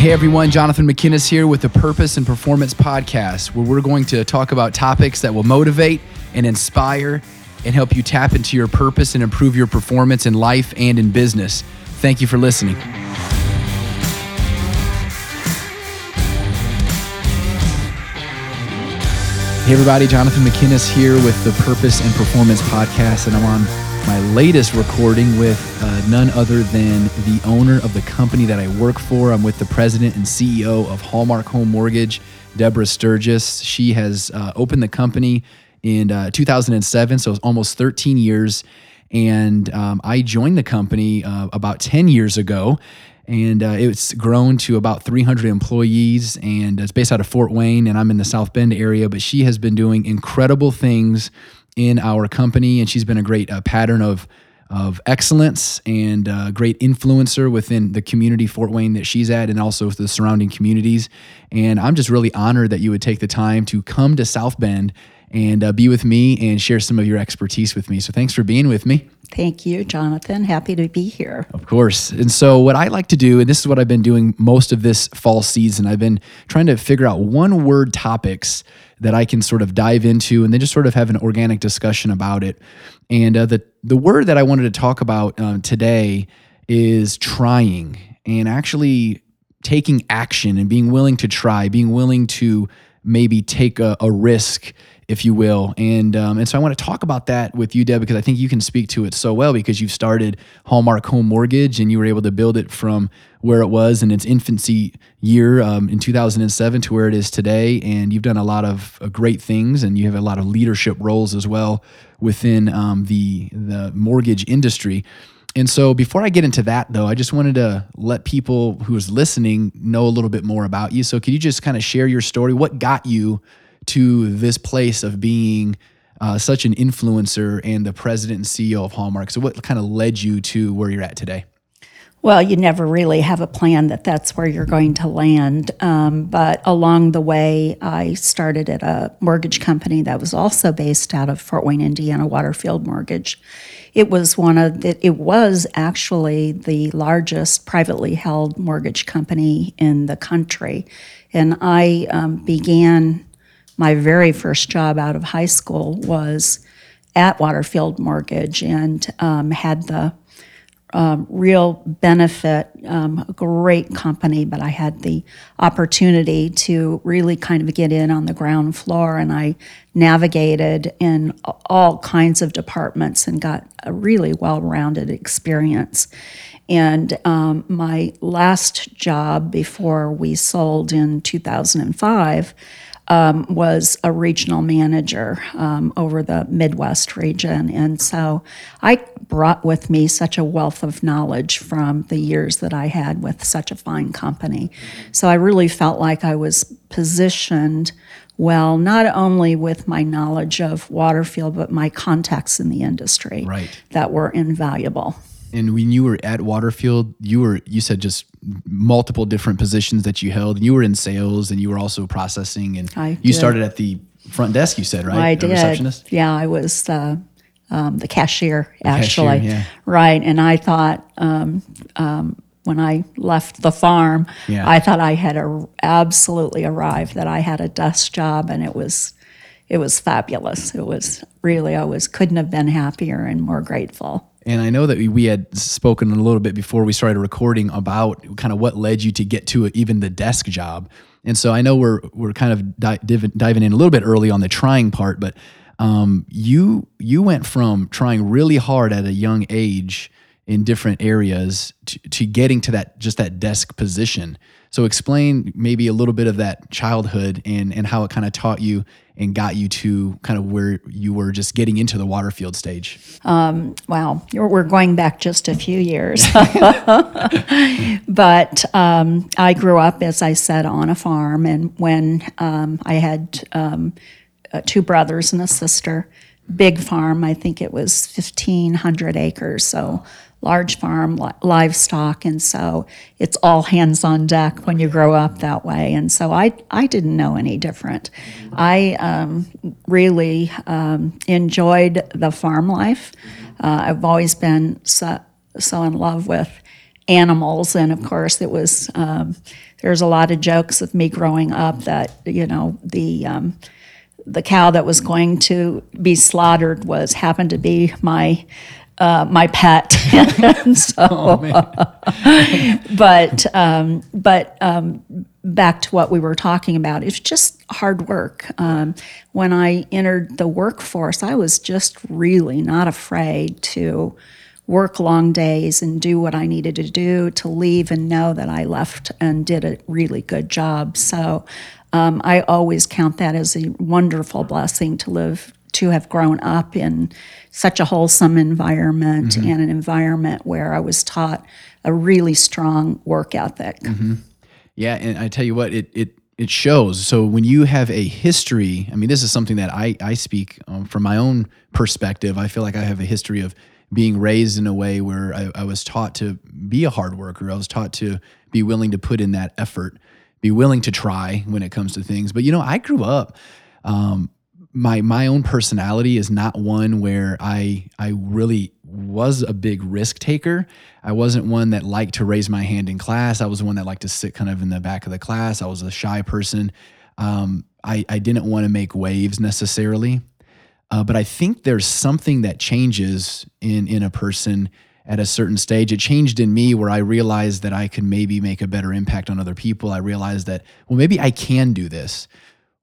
Hey everyone, Jonathan McKinnis here with the Purpose and Performance Podcast, where we're going to talk about topics that will motivate and inspire and help you tap into your purpose and improve your performance in life and in business. Thank you for listening. Hey everybody, Jonathan McKinnis here with the Purpose and Performance Podcast, and I'm on my latest recording with uh, none other than the owner of the company that I work for. I'm with the president and CEO of Hallmark Home Mortgage, Deborah Sturgis. She has uh, opened the company in uh, 2007, so it's almost 13 years. And um, I joined the company uh, about 10 years ago. And uh, it's grown to about 300 employees, and it's based out of Fort Wayne. And I'm in the South Bend area. But she has been doing incredible things in our company, and she's been a great uh, pattern of of excellence and a uh, great influencer within the community Fort Wayne that she's at and also the surrounding communities. And I'm just really honored that you would take the time to come to South Bend and uh, be with me and share some of your expertise with me. So thanks for being with me. Thank you, Jonathan. Happy to be here. Of course. And so, what I like to do, and this is what I've been doing most of this fall season, I've been trying to figure out one word topics that I can sort of dive into and then just sort of have an organic discussion about it. And uh, the, the word that I wanted to talk about uh, today is trying and actually taking action and being willing to try, being willing to maybe take a, a risk if you will. And um, and so I want to talk about that with you, Deb, because I think you can speak to it so well because you've started Hallmark Home Mortgage and you were able to build it from where it was in its infancy year um, in 2007 to where it is today. And you've done a lot of uh, great things, and you have a lot of leadership roles as well within um, the the mortgage industry. And so before I get into that though, I just wanted to let people who is listening know a little bit more about you. So could you just kind of share your story? What got you to this place of being uh, such an influencer and the president and CEO of Hallmark. So, what kind of led you to where you're at today? Well, you never really have a plan that that's where you're going to land. Um, but along the way, I started at a mortgage company that was also based out of Fort Wayne, Indiana, Waterfield Mortgage. It was one of the, it was actually the largest privately held mortgage company in the country, and I um, began my very first job out of high school was at Waterfield Mortgage and um, had the um, real benefit, um, a great company, but I had the opportunity to really kind of get in on the ground floor and I navigated in all kinds of departments and got a really well rounded experience. And um, my last job before we sold in 2005 um, was a regional manager um, over the Midwest region. And so I brought with me such a wealth of knowledge from the years that I had with such a fine company. So I really felt like I was positioned well, not only with my knowledge of Waterfield, but my contacts in the industry right. that were invaluable. And when you were at Waterfield, you were you said just multiple different positions that you held. And you were in sales, and you were also processing. And I you did. started at the front desk. You said right? I did. receptionist. Yeah, I was the um, the cashier actually. cashier, yeah. Right, and I thought um, um, when I left the farm, Yeah. I thought I had a, absolutely arrived. That I had a desk job, and it was it was fabulous. It was really I was couldn't have been happier and more grateful. And I know that we- had spoken a little bit before we started recording about kind of what led you to get to even the desk job. And so I know we're we're kind of di- div- diving in a little bit early on the trying part, but um, you you went from trying really hard at a young age in different areas to, to getting to that just that desk position. So explain maybe a little bit of that childhood and and how it kind of taught you and got you to kind of where you were just getting into the Waterfield stage. Wow, you're- we're going back just a few years. but um, I grew up, as I said, on a farm, and when um, I had um, uh, two brothers and a sister, big farm. I think it was fifteen hundred acres, so large farm, li- livestock, and so it's all hands on deck when you grow up that way. And so I I didn't know any different. I um, really um, enjoyed the farm life. Uh, I've always been so, so in love with animals. And of course, it was, um, there's a lot of jokes of me growing up that, you know, the, um, the cow that was going to be slaughtered was happened to be my uh, my pet. and so, but um, but um, back to what we were talking about, it's just hard work. Um, when I entered the workforce, I was just really not afraid to work long days and do what I needed to do to leave and know that I left and did a really good job. So um, I always count that as a wonderful blessing to live to have grown up in such a wholesome environment and an environment where I was taught a really strong work ethic. Yeah, and I tell you what, it it it shows. So when you have a history, I mean, this is something that I I speak um, from my own perspective. I feel like I have a history of being raised in a way where I, I was taught to be a hard worker. I was taught to be willing to put in that effort, be willing to try when it comes to things. But you know, I grew up. Um, my my own personality is not one where I I really was a big risk taker. I wasn't one that liked to raise my hand in class. I was one that liked to sit kind of in the back of the class. I was a shy person. Um, I I didn't want to make waves necessarily, uh, but I think there's something that changes in in a person at a certain stage. It changed in me where I realized that I could maybe make a better impact on other people. I realized that well maybe I can do this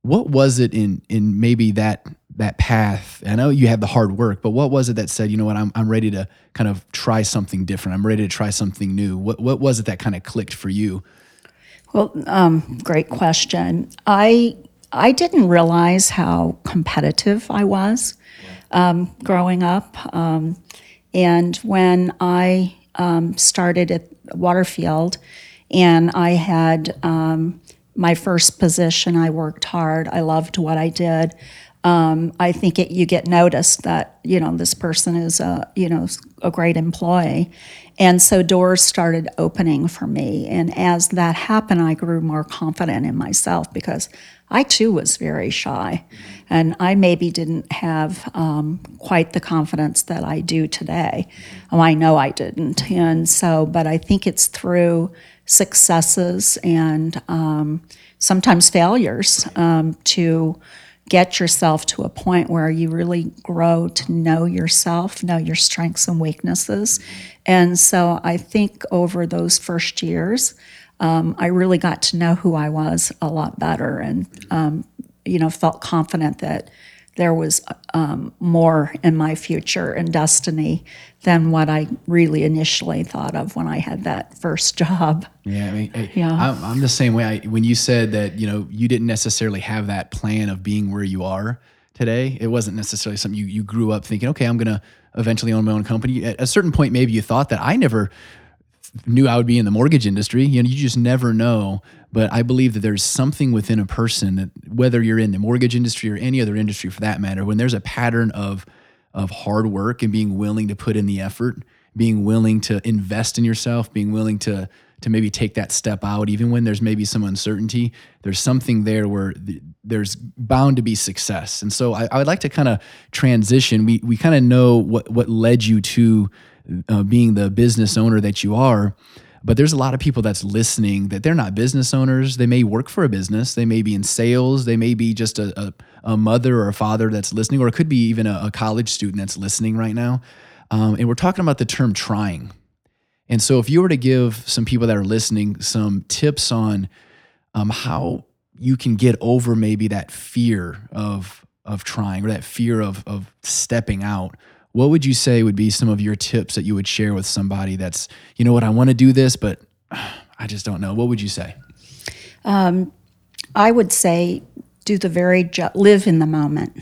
what was it in in maybe that that path? I know you have the hard work but what was it that said you know what? I'm, I'm ready to kind of try something different. I'm ready to try something new. What, what was it that kind of clicked for you? Well, um, great question. I I didn't realize how competitive I was um, growing up, um, and when I um, started at Waterfield, and I had um, my first position, I worked hard. I loved what I did. Um, I think it, you get noticed that you know this person is a you know a great employee, and so doors started opening for me. And as that happened, I grew more confident in myself because I too was very shy, and I maybe didn't have um, quite the confidence that I do today. Oh, I know I didn't, and so but I think it's through successes and um, sometimes failures um, to get yourself to a point where you really grow to know yourself, know your strengths and weaknesses. And so I think over those first years, um, I really got to know who I was a lot better and, um, you know, felt confident that there was um, more in my future and destiny than what I really initially thought of when I had that first job. yeah i mean I, Yeah. I'm, I'm the same way I, when you said that you know you didn't necessarily have that plan of being where you are today it wasn't necessarily something you, you grew up thinking okay i'm gonna eventually own my own company at a certain point maybe you thought that i never knew I would be in the mortgage industry. You know, you just never know. But I believe that there's something within a person that whether you're in the mortgage industry or any other industry for that matter, when there's a pattern of of hard work and being willing to put in the effort, being willing to invest in yourself, being willing to to maybe take that step out, even when there's maybe some uncertainty, there's something there where th- there's bound to be success. And so I, I would like to kind of transition. We we kind of know what what led you to uh, being the business owner that you are. But there's a lot of people that's listening that they're not business owners. They may work for a business. They may be in sales. They may be just a, a, a mother or a father that's listening, or it could be even a, a college student that's listening right now. Um, and we're talking about the term trying. And so, if you were to give some people that are listening some tips on um, how you can get over maybe that fear of of trying or that fear of of stepping out, what would you say would be some of your tips that you would share with somebody that's you know what I want to do this, but I just don't know. What would you say? I would say do the very job, live in the moment.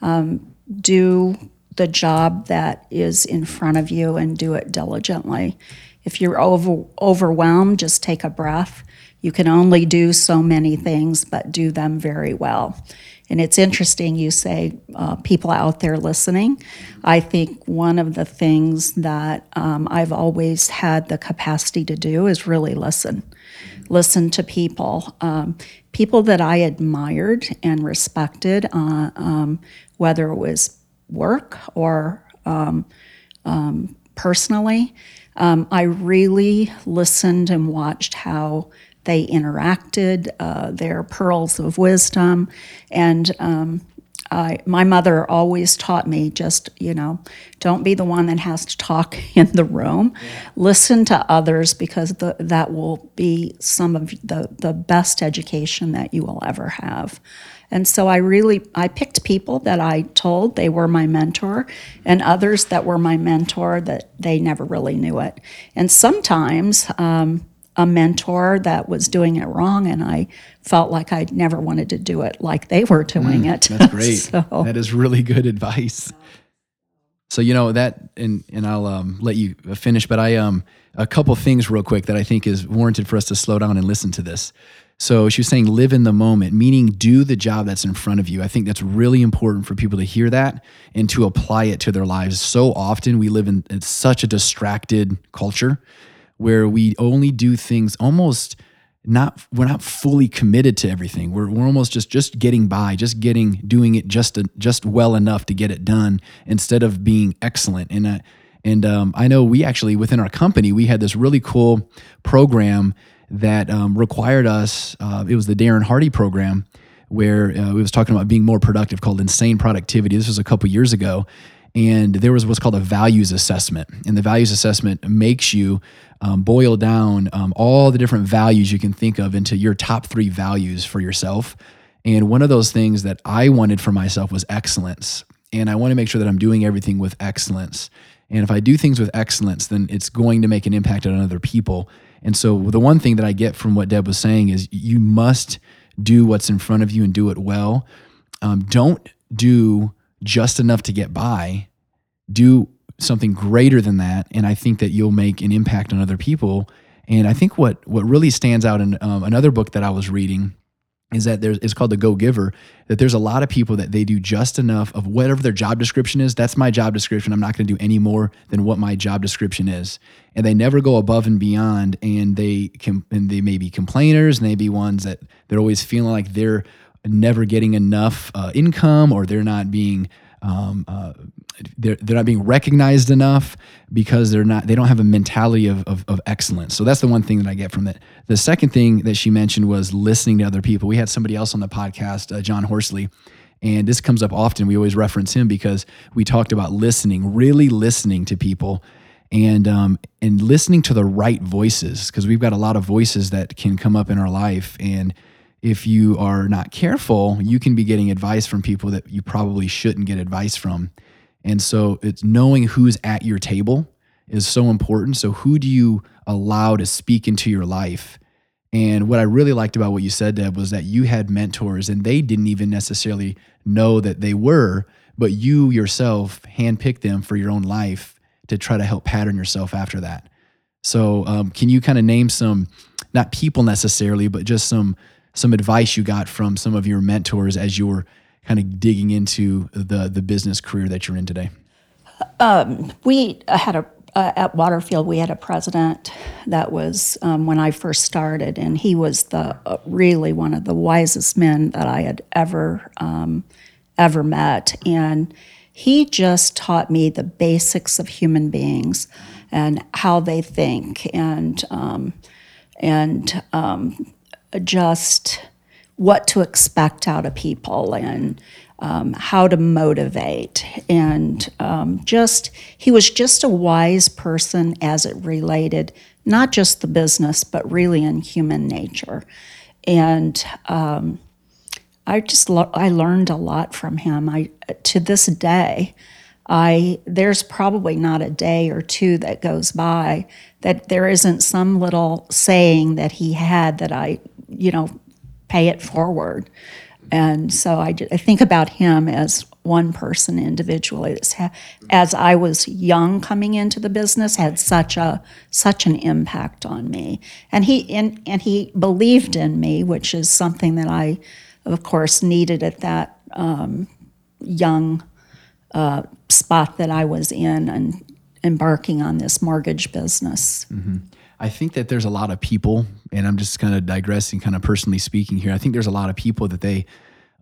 Um, do the job that is in front of you and do it diligently. If you're over, overwhelmed, just take a breath. You can only do so many things, but do them very well. And it's interesting you say uh, people out there listening. I think one of the things that um, I've always had the capacity to do is really listen listen to people, um, people that I admired and respected, uh, um, whether it was work or um, um, personally. um, I really listened and watched how they interacted, uh, their pearls of wisdom, and um, I, my mother always taught me just, you know, don't be the one that has to talk in the room. Listen to others because the, that will be some of the, the best education that you will ever have. And so I really I picked people that I told they were my mentor and others that were my mentor that they never really knew it. And sometimes um, a mentor that was doing it wrong and I felt like I never wanted to do it like they were doing mm, it. That's great. so, that is really good advice. So you know that and and I'll um, let you finish but I um a couple things real quick that I think is warranted for us to slow down and listen to this. So she was saying live in the moment, meaning do the job that's in front of you. I think that's really important for people to hear that and to apply it to their lives. So often we live in such a distracted culture where we only do things almost not we're not fully committed to everything. We're, we're almost just just getting by, just getting doing it just just well enough to get it done instead of being excellent. And uh, and um, I know we actually within our company we had this really cool program that um, required us. Uh, it was the Darren Hardy program where uh, we was talking about being more productive called Insane Productivity. This was a couple years ago, and there was what's called a values assessment. And the values assessment makes you um, boil down um, all the different values you can think of into your top three values for yourself. And one of those things that I wanted for myself was excellence. And I want to make sure that I'm doing everything with excellence. And if I do things with excellence, then it's going to make an impact on other people. And so the one thing that I get from what Deb was saying is you must do what's in front of you and do it well. Um, don't do just enough to get by. Do something greater than that, and I think that you'll make an impact on other people. And I think what what really stands out in um, another book that I was reading is that there's it's called the Go Giver. That there's a lot of people that they do just enough of whatever their job description is. That's my job description. I'm not going to do any more than what my job description is, and they never go above and beyond. And they can and they may be complainers, and they be ones that they're always feeling like they're never getting enough uh, income or they're not being um, uh, they're, they're not being recognized enough because they're not they don't have a mentality of, of, of, excellence. So that's the one thing that i get from it. The second thing that she mentioned was listening to other people. We had somebody else on the podcast uh, john horsley and this comes up often. We always reference him because we talked about listening really listening to people and um, and listening to the right voices because we've got a lot of voices that can come up in our life and if you are not careful, you can be getting advice from people that you probably shouldn't get advice from. And so it's knowing who's at your table is so important. So who do you allow to speak into your life? And what I really liked about what you said, Deb, was that you had mentors and they didn't even necessarily know that they were, but you yourself handpicked them for your own life to try to help pattern yourself after that. So, um, can you kind of name some, not people necessarily, but just some some advice you got from some of your mentors as you were kind of digging into the the business career that you're in today? Um, we had a uh, at Waterfield, we had a president that was um, when I first started, and he was the uh, really one of the wisest men that I had ever um, ever met, and he just taught me the basics of human beings and how they think, and um, and um, just what to expect out of people and um, how to motivate. And um, just, he was just a wise person as it related, not just the business, but really in human nature. And um, I just, lo- I learned a lot from him. I, to this day, I, there's probably not a day or two that goes by that there isn't some little saying that he had that I you know, pay it forward. And so I, I think about him as one person individually. As I was young coming into the business, had such a such an impact on me, and he and, and he believed in me, which is something that I, of course, needed at that um, young uh, spot that I was in and embarking on this mortgage business. Mm-hmm. I think that there's a lot of people, and I'm just kind of digressing, kind of personally speaking here. I think there's a lot of people that they,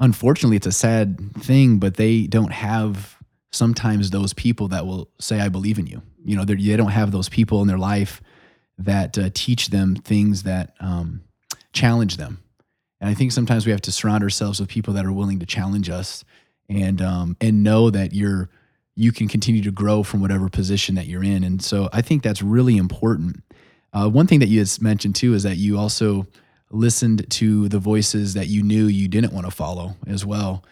unfortunately, it's a sad thing, but they don't have sometimes those people that will say, I believe in you. you know they're- don't have those people in their life that uh, teach them things that um, challenge them. And I think sometimes we have to surround ourselves with people that are willing to challenge us and um, and know that you're you can continue to grow from whatever position that you're in. And so I think that's really important. Uh, one thing that you had mentioned too is that you also listened to the voices that you knew you didn't want to follow as well.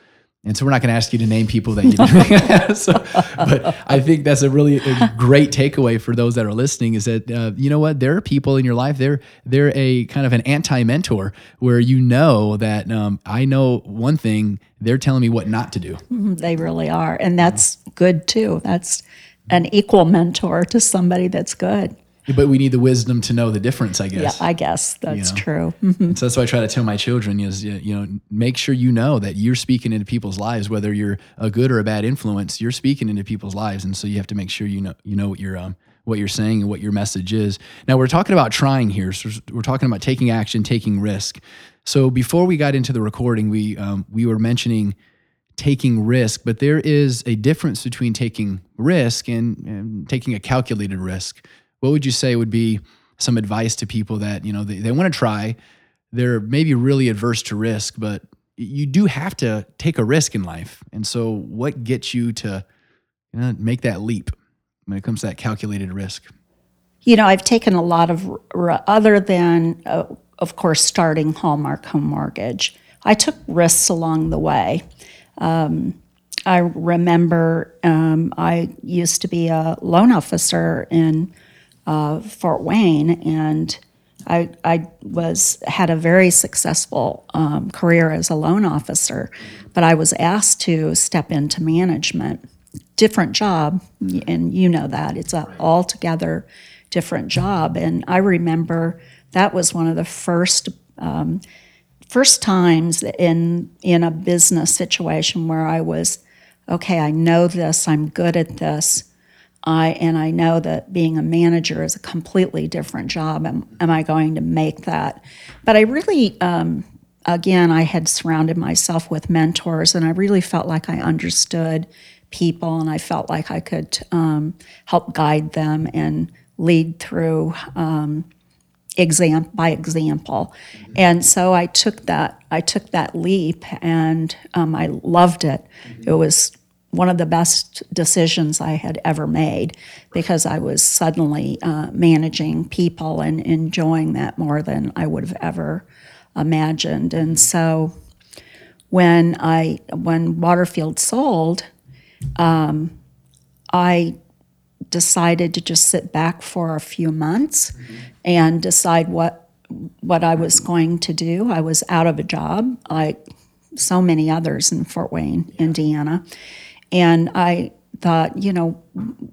And so we're not going to ask you to name people that you didn't. so, but I think that's a really a great takeaway for those that are listening is that uh, you know what there are people in your life they're they're a kind of an anti mentor where you know that um, I know one thing they're telling me what not to do. They really are. And that's good too. That's an equal mentor to somebody that's good. But we need the wisdom to know the difference, I guess. Yeah. I guess that's know. true. So that's why I try to tell my children is you you know make sure you know that you're speaking into people's lives, whether you're a good or a bad influence. You're speaking into people's lives, and so you have to make sure you know you know what you're um, what you're saying and what your message is. Now we're talking about trying here. So we're talking about taking action, taking risk. So before we got into the recording, we um, we were mentioning taking risk, but there is a difference between taking risk and, and taking a calculated risk. What would you say would be some advice to people that, you know, they, they want to try, they're maybe really adverse to risk, but you do have to take a risk in life. And so what gets you to you know, make that leap when it comes to that calculated risk? You know, I've taken a lot of, r- other than, uh, of course, starting Hallmark Home Mortgage, I took risks along the way. Um, I remember um, I used to be a loan officer in uh, Fort Wayne, and I, I was had a very successful um, career as a loan officer, but I was asked to step into management. Different job, and you know that it's a altogether different job. And I remember that was one of the first um, first times in in a business situation where I was okay. I know this. I'm good at this. I and I know that being a manager is a completely different job. Am, am I going to make that? But I really, um, again, I had surrounded myself with mentors, and I really felt like I understood people, and I felt like I could um, help guide them and lead through um, exam by example. And so I took that I took that leap, and um, I loved it. It was one of the best decisions I had ever made because I was suddenly uh, managing people and enjoying that more than I would have ever imagined. And so when I when Waterfield sold, um, I decided to just sit back for a few months and decide what what I was going to do. I was out of a job, like so many others in Fort Wayne, Indiana. And I thought, you know,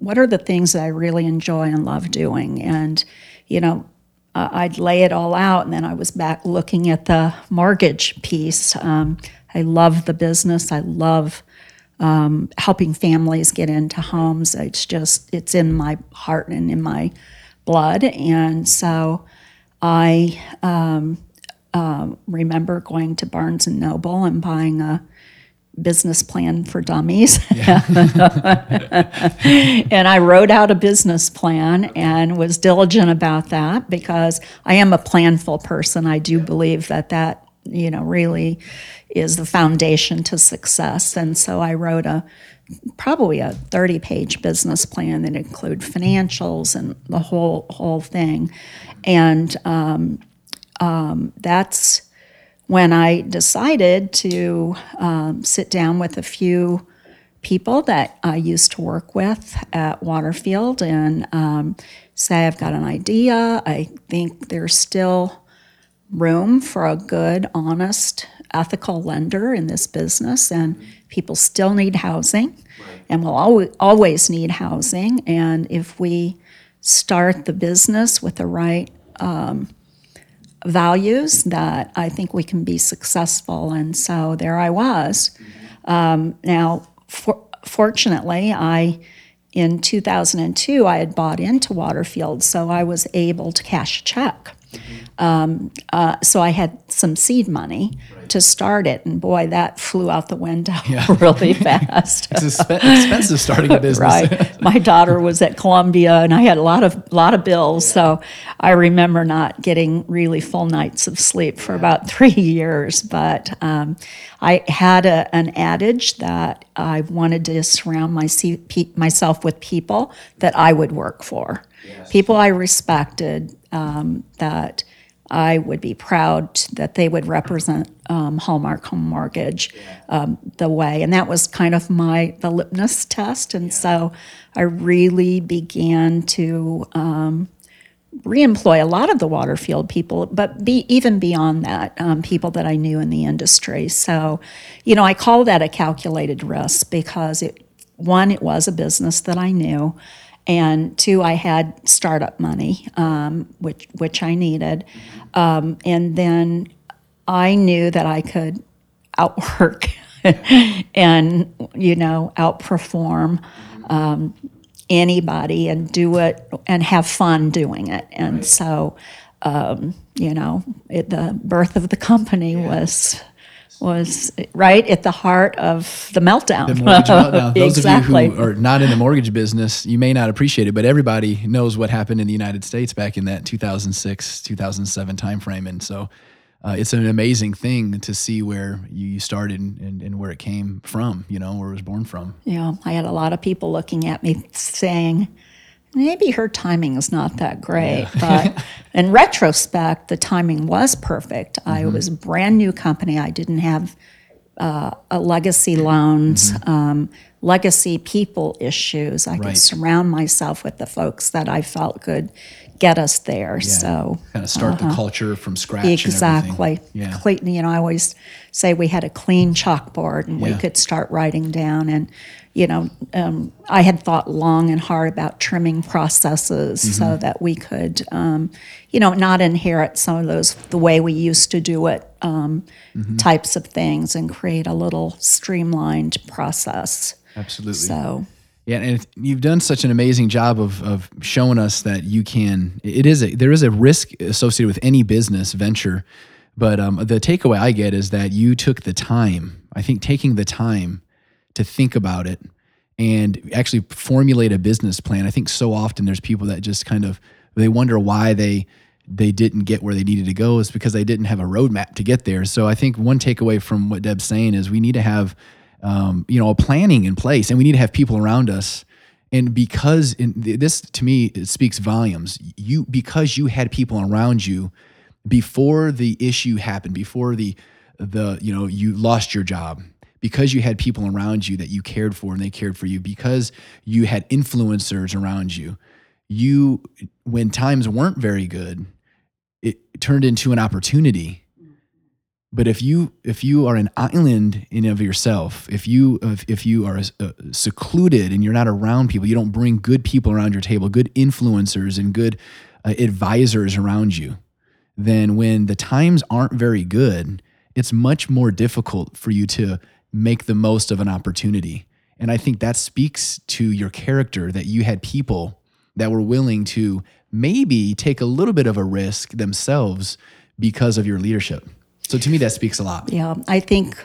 what are the things that I really enjoy and love doing? And, you know, uh, I'd lay it all out, and then I was back looking at the mortgage piece. Um, I love the business. I love um, helping families get into homes. It's just it's in my heart and in my blood, and so I um, um, remember going to Barnes and Noble and buying a business plan for dummies. and I wrote out a business plan and was diligent about that because I am a planful person. I do believe that that, you know, really is the foundation to success. And so I wrote a probably a 30 page business plan that include financials and the whole whole thing. And um, um, that's when I decided to um, sit down with a few people that I used to work with at Waterfield and um, say, I've got an idea. I think there's still room for a good, honest, ethical lender in this business, and people still need housing, and will always, always need housing. And if we start the business with the right um, values, that I think we can be successful. And so there I was. Um, now, for, fortunately, I in 2002 I had bought into Waterfield, so I was able to cash a check. Um, uh, so I had some seed money to start it, and boy, that flew out the window really fast. It's expensive starting a business. right. My daughter was at Columbia, and I had a lot of lot of bills. So I remember not getting really full nights of sleep for about three years. But um, I had a, an adage that I wanted to surround my, myself with people that I would work for, people I respected, um, that I would be proud that they would represent um, Hallmark Home Mortgage um, the way. And that was kind of my the litmus test. And so I really began to um, reemploy a lot of the Waterfield people, but be even beyond that, um, people that I knew in the industry. So, you know, I call that a calculated risk because it one, it was a business that I knew. And two, I had startup money, um, which which I needed, um, and then I knew that I could outwork and you know outperform um, anybody and do it and have fun doing it. And right. so, um, you know, it, the birth of the company yeah. was was right at the heart of the meltdown. The mortgage meltdown. Those exactly. of you who are not in the mortgage business, you may not appreciate it, but everybody knows what happened in the United States back in that 2006, 2007 timeframe. And so uh, it's an amazing thing to see where you started and, and, where it came from, you know, where it was born from. Yeah, I had a lot of people looking at me saying, maybe her timing is not that great. Yeah. but in retrospect, the timing was perfect. Mm-hmm. I was a brand new company. I didn't have uh, a legacy loans, mm-hmm. um, legacy people issues. I right. could surround myself with the folks that I felt could get us there. Yeah. So kind of start uh-huh. the culture from scratch. Exactly. Yeah. Clean, you know, I always say we had a clean chalkboard and yeah. we could start writing down. And you know, um, I had thought long and hard about trimming processes mm-hmm. so that we could, um, you know, not inherit some of those the way we used to do it um, mm-hmm. types of things and create a little streamlined process. Absolutely. So yeah, and you've done such an amazing job of, of showing us that you can. It is a there is a risk associated with any business venture, but um, the takeaway I get is that you took the time. I think taking the time to think about it and actually formulate a business plan. I think so often there's people that just kind of they wonder why they they didn't get where they needed to go is because they didn't have a roadmap to get there. So I think one takeaway from what Deb's saying is we need to have um, you know, a planning in place, and we need to have people around us. And because in, this to me it speaks volumes, you because you had people around you before the issue happened, before the the you know you lost your job, because you had people around you that you cared for and they cared for you, because you had influencers around you, you when times weren't very good, it turned into an opportunity. But if you if you are an island in of yourself, if you if, if you are uh, secluded and you're not around people, you don't bring good people around your table, good influencers and good uh, advisors around you, then when the times aren't very good, it's much more difficult for you to make the most of an opportunity. And I think that speaks to your character that you had people that were willing to maybe take a little bit of a risk themselves because of your leadership. So to me, that speaks a lot. Yeah, I think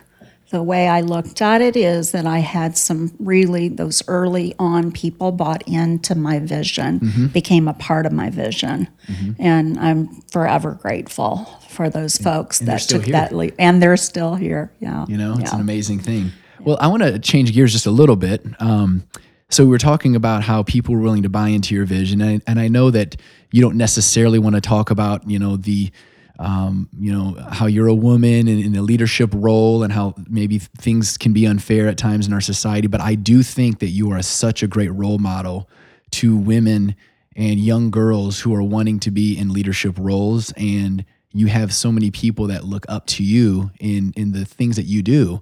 the way I looked at it is that I had some really, those early on people bought into my vision, mm-hmm. became a part of my vision. Mm-hmm. And I'm forever grateful for those folks and that took here. that leap. And they're still here. Yeah. You know, it's yeah. an amazing thing. Well, I want to change gears just a little bit. Um, so we were talking about how people were willing to buy into your vision, and, and I know that you don't necessarily want to talk about, you know, the um, you know how you're a woman in a leadership role and how maybe things can be unfair at times in our society. But i do think that you are such a great role model to women and young girls who are wanting to be in leadership roles. And you have so many people that look up to you in in the things that you do.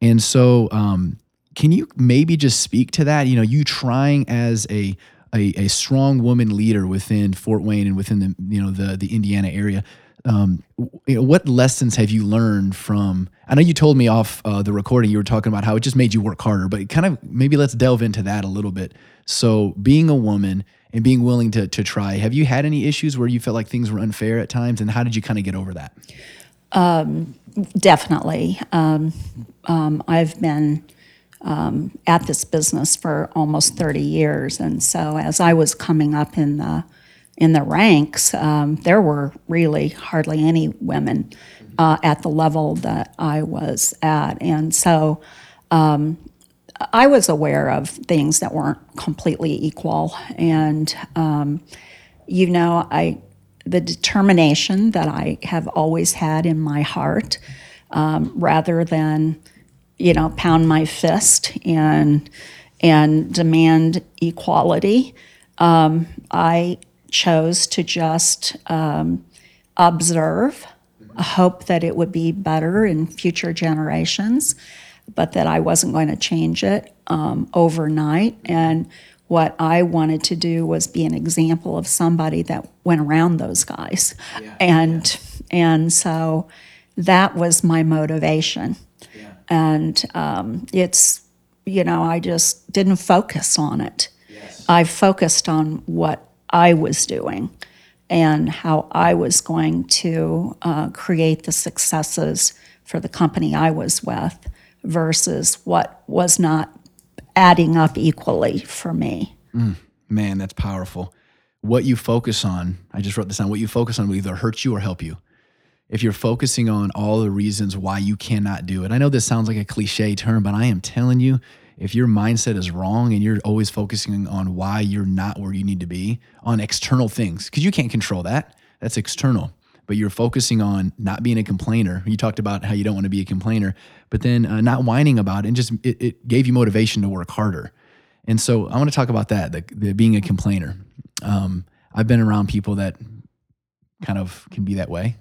And so um, can you maybe just speak to that? You know you trying as a a, a strong woman leader within Fort Wayne and within the you know the the Indiana area um, you know, what lessons have you learned from? I know you told me off uh, the recording you were talking about how it just made you work harder, but kind of maybe let's delve into that a little bit. So, being a woman and being willing to to try, have you had any issues where you felt like things were unfair at times, and how did you kind of get over that? Um, Definitely. Um, um, I've been um, at this business for almost 30 years, and so as I was coming up in the in the ranks, um, there were really hardly any women uh, at the level that I was at, and so um, I was aware of things that weren't completely equal, and um, you know, I the determination that I have always had in my heart, um, rather than, you know, pound my fist and and demand equality. Um, I chose to just um, observe, hope that it would be better in future generations, but that I wasn't going to change it um, overnight. And what I wanted to do was be an example of somebody that went around those guys. And and so that was my motivation. And um, it's, you know, I just didn't focus on it. I focused on what I was doing and how I was going to uh, create the successes for the company I was with versus what was not adding up equally for me. Man, that's powerful. What you focus on, I just wrote this down. What you focus on will either hurt you or help you. If you're focusing on all the reasons why you cannot do it, I know this sounds like a cliche term, but I am telling you, if your mindset is wrong and you're always focusing on why you're not where you need to be on external things, because you can't control that, that's external. But you're focusing on not being a complainer. You talked about how you don't want to be a complainer, but then uh, not whining about it and just it, it gave you motivation to work harder. And so I want to talk about that, the, the being a complainer. Um, I've been around people that kind of can be that way.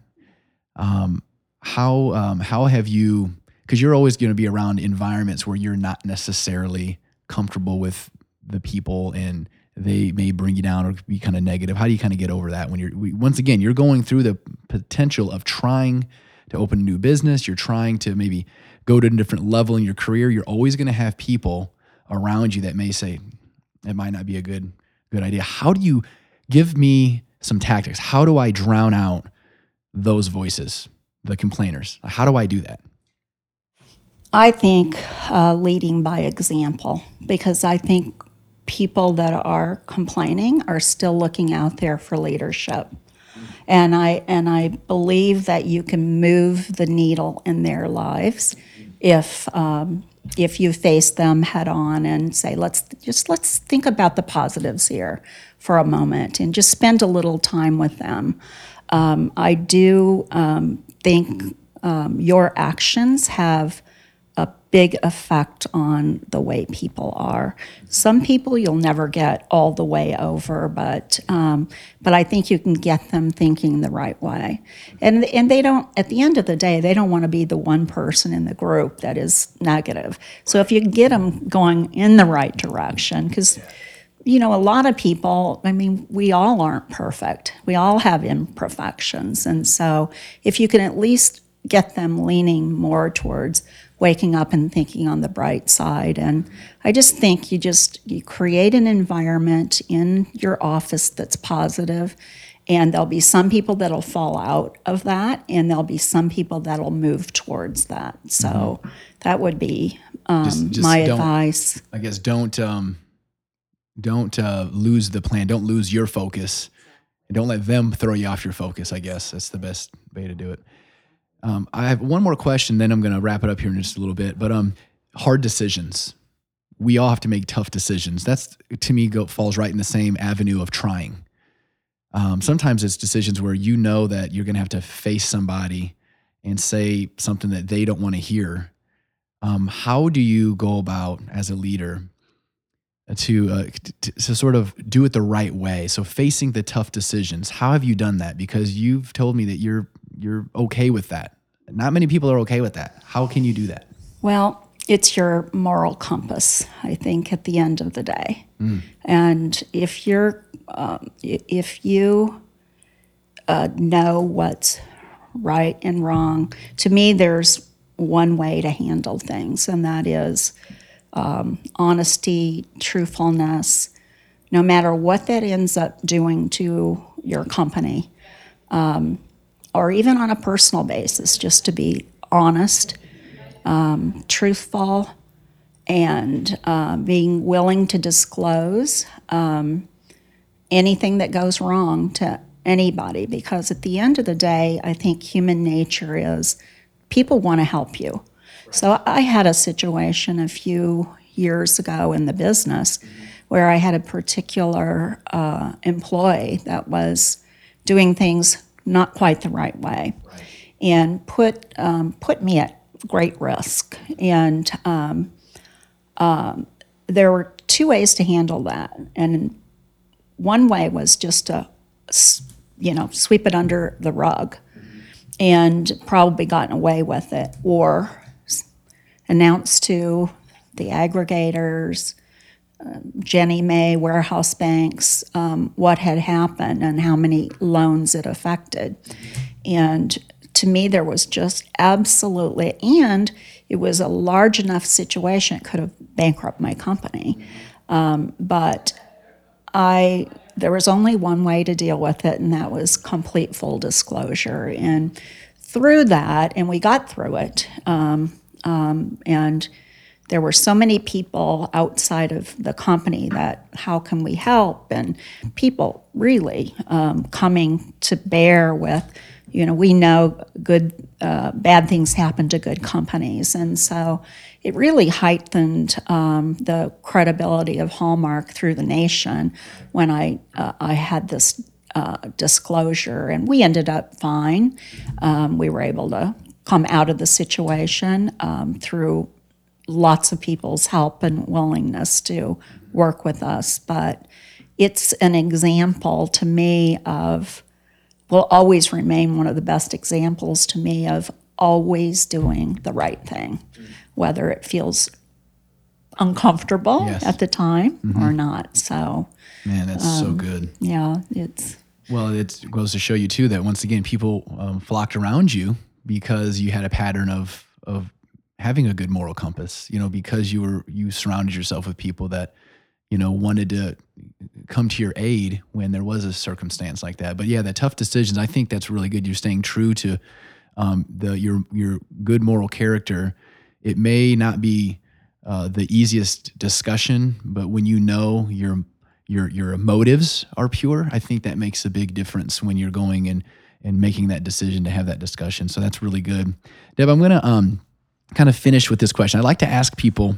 Um, how um, how have you? Because you're always going to be around environments where you're not necessarily comfortable with the people, and they may bring you down or be kind of negative. How do you kind of get over that when you're once again you're going through the potential of trying to open a new business, you're trying to maybe go to a different level in your career. You're always going to have people around you that may say it might not be a good good idea. How do you give me some tactics? How do I drown out those voices, the complainers? How do I do that? I think uh, leading by example, because I think people that are complaining are still looking out there for leadership. And I, and I believe that you can move the needle in their lives if, um, if you face them head on and say, let's just let's think about the positives here for a moment and just spend a little time with them. Um, I do um, think um, your actions have big effect on the way people are. Some people you'll never get all the way over, but um, but I think you can get them thinking the right way. And and they don't. At the end of the day, they don't want to be the one person in the group that is negative. So if you get them going in the right direction, because. You know, a lot of people, I mean, we all aren't perfect. We all have imperfections. And so, if you can at least get them leaning more towards waking up and thinking on the bright side and i just think you just you create an environment in your office that's positive and there'll be some people that'll fall out of that and there'll be some people that'll move towards that so that would be um, Just- just my advice I guess don't um, don't uh, lose the plan. Don't lose your focus. And don't let them throw you off your focus. I guess that's the best way to do it. Um, I have one more question, then I'm going to wrap it up here in just a little bit. But um, hard decisions. We all have to make tough decisions. That's to me go, falls right in the same avenue of trying. Um, sometimes it's decisions where you know that you're going to have to face somebody and say something that they don't want to hear. Um, how do you go about as a leader to, uh, to to sort of do it the right way? So facing the tough decisions. How have you done that? Because you've told me that you're you're okay with that. Not many people are okay with that. How can you do that? Well, it's your moral compass, I think, at the end of the day. And if you're, um, if you uh, know what's right and wrong, to me, there's one way to handle things, and that is um, honesty, truthfulness. No matter what that ends up doing to your company, or even on a personal basis, just to be honest, um, truthful, and uh, being willing to disclose um, anything that goes wrong to anybody. Because at the end of the day, I think human nature is people want to help you. So I had a situation a few years ago in the business where I had a particular uh, employee that was doing things not quite the right way and put, um, put me at great risk. And um, um, there were two ways to handle that. And one way was just to, you know, sweep it under the rug and probably gotten away with it or announce to the aggregators, Ginnie Mae, warehouse banks, um, what had happened and how many loans it affected. And to me, there was just absolutely, and it was a large enough situation, it could have bankrupted my company. Um, but I, there was only one way to deal with it, and that was complete full disclosure. And through that, and we got through it, um, um, and there were so many people outside of the company that how can we help? And people really um, coming to bear with you know we know good uh, bad things happen to good companies. And so it really heightened um, the credibility of hallmark through the nation when i uh, i had this uh, disclosure. And we ended up fine. Um, we were able to come out of the situation um, through lots of people's help and willingness to work with us. But it's an example to me of, will always remain one of the best examples to me of always doing the right thing, whether it feels uncomfortable Yes. at the time or not. So, Man, that's so good. yeah, it's. Well, it goes to show you too that once again, people um, flocked around you because you had a pattern of of having a good moral compass. You know, because you were you surrounded yourself with people that you know wanted to come to your aid when there was a circumstance like that. But yeah, the tough decisions. I think that's really good. You're staying true to um, the your your good moral character. It may not be uh, the easiest discussion, but when you know your your your motives are pure, I think that makes a big difference when you're going and and making that decision to have that discussion. So that's really good. Deb, I'm gonna um kind of finish with this question. I'd like to ask people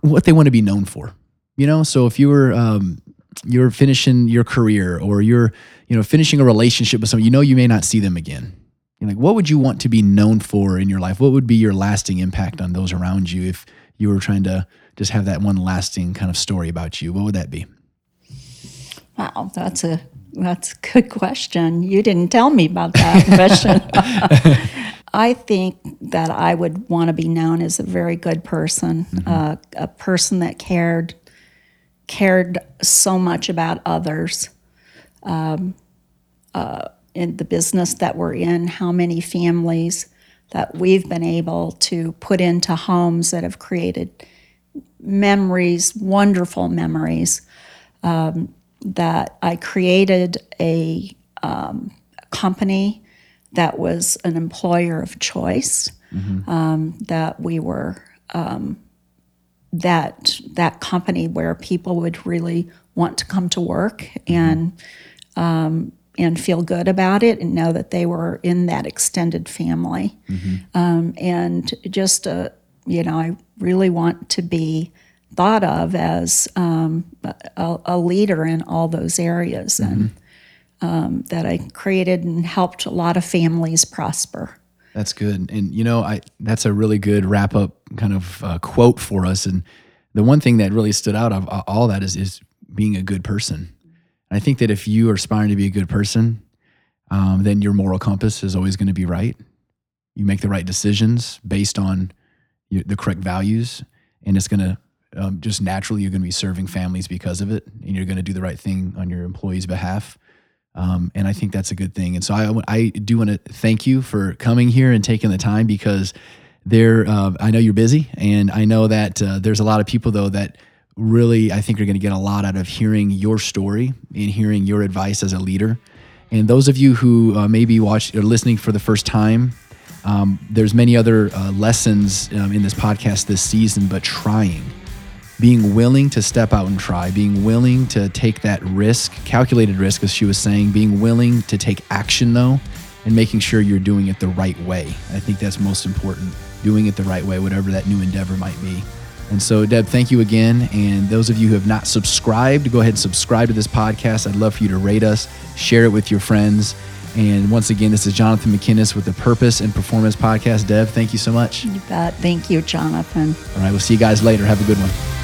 what they want to be known for. You know, so if you were um, you're finishing your career or you're you know finishing a relationship with someone, you know you may not see them again. You're like, what would you want to be known for in your life? What would be your lasting impact on those around you if you were trying to just have that one lasting kind of story about you? What would that be? Wow, that's a that's a good question. You didn't tell me about that question. I think that I would want to be known as a very good person, uh, a person that cared cared so much about others. Um, uh, in the business that we're in, how many families that we've been able to put into homes that have created memories, wonderful memories that I created a um, company that was an employer of choice. Um, that we were um, that that company where people would really want to come to work and um, and feel good about it and know that they were in that extended family. Um, and just uh, you know, I really want to be thought of as um, a, a leader in all those areas and um, that I created and helped a lot of families prosper. That's good. And you know, I that's a really good wrap up kind of uh, quote for us. And the one thing that really stood out of uh, all that is is being a good person. And I think that if you are aspiring to be a good person, um, then your moral compass is always going to be right. You make the right decisions based on your, the correct values, and it's going to um, just naturally you're going to be serving families because of it, and you're going to do the right thing on your employees' behalf. Um, and I think that's a good thing. And so I, I do want to thank you for coming here and taking the time because there, uh, I know you're busy, and I know that uh, there's a lot of people though that really I think are going to get a lot out of hearing your story and hearing your advice as a leader. And those of you who uh, maybe watch or listening for the first time, um, there's many other uh, lessons um, in this podcast this season, but trying, being willing to step out and try, being willing to take that risk, calculated risk, as she was saying, being willing to take action though, and making sure you're doing it the right way. I think that's most important, doing it the right way, whatever that new endeavor might be. And so, Deb, thank you again. And those of you who have not subscribed, go ahead and subscribe to this podcast. I'd love for you to rate us, share it with your friends. And once again, this is Jonathan McKinnis with the Purpose and Performance Podcast. Deb, thank you so much. You bet. Thank you, Jonathan. All right, we'll see you guys later. Have a good one.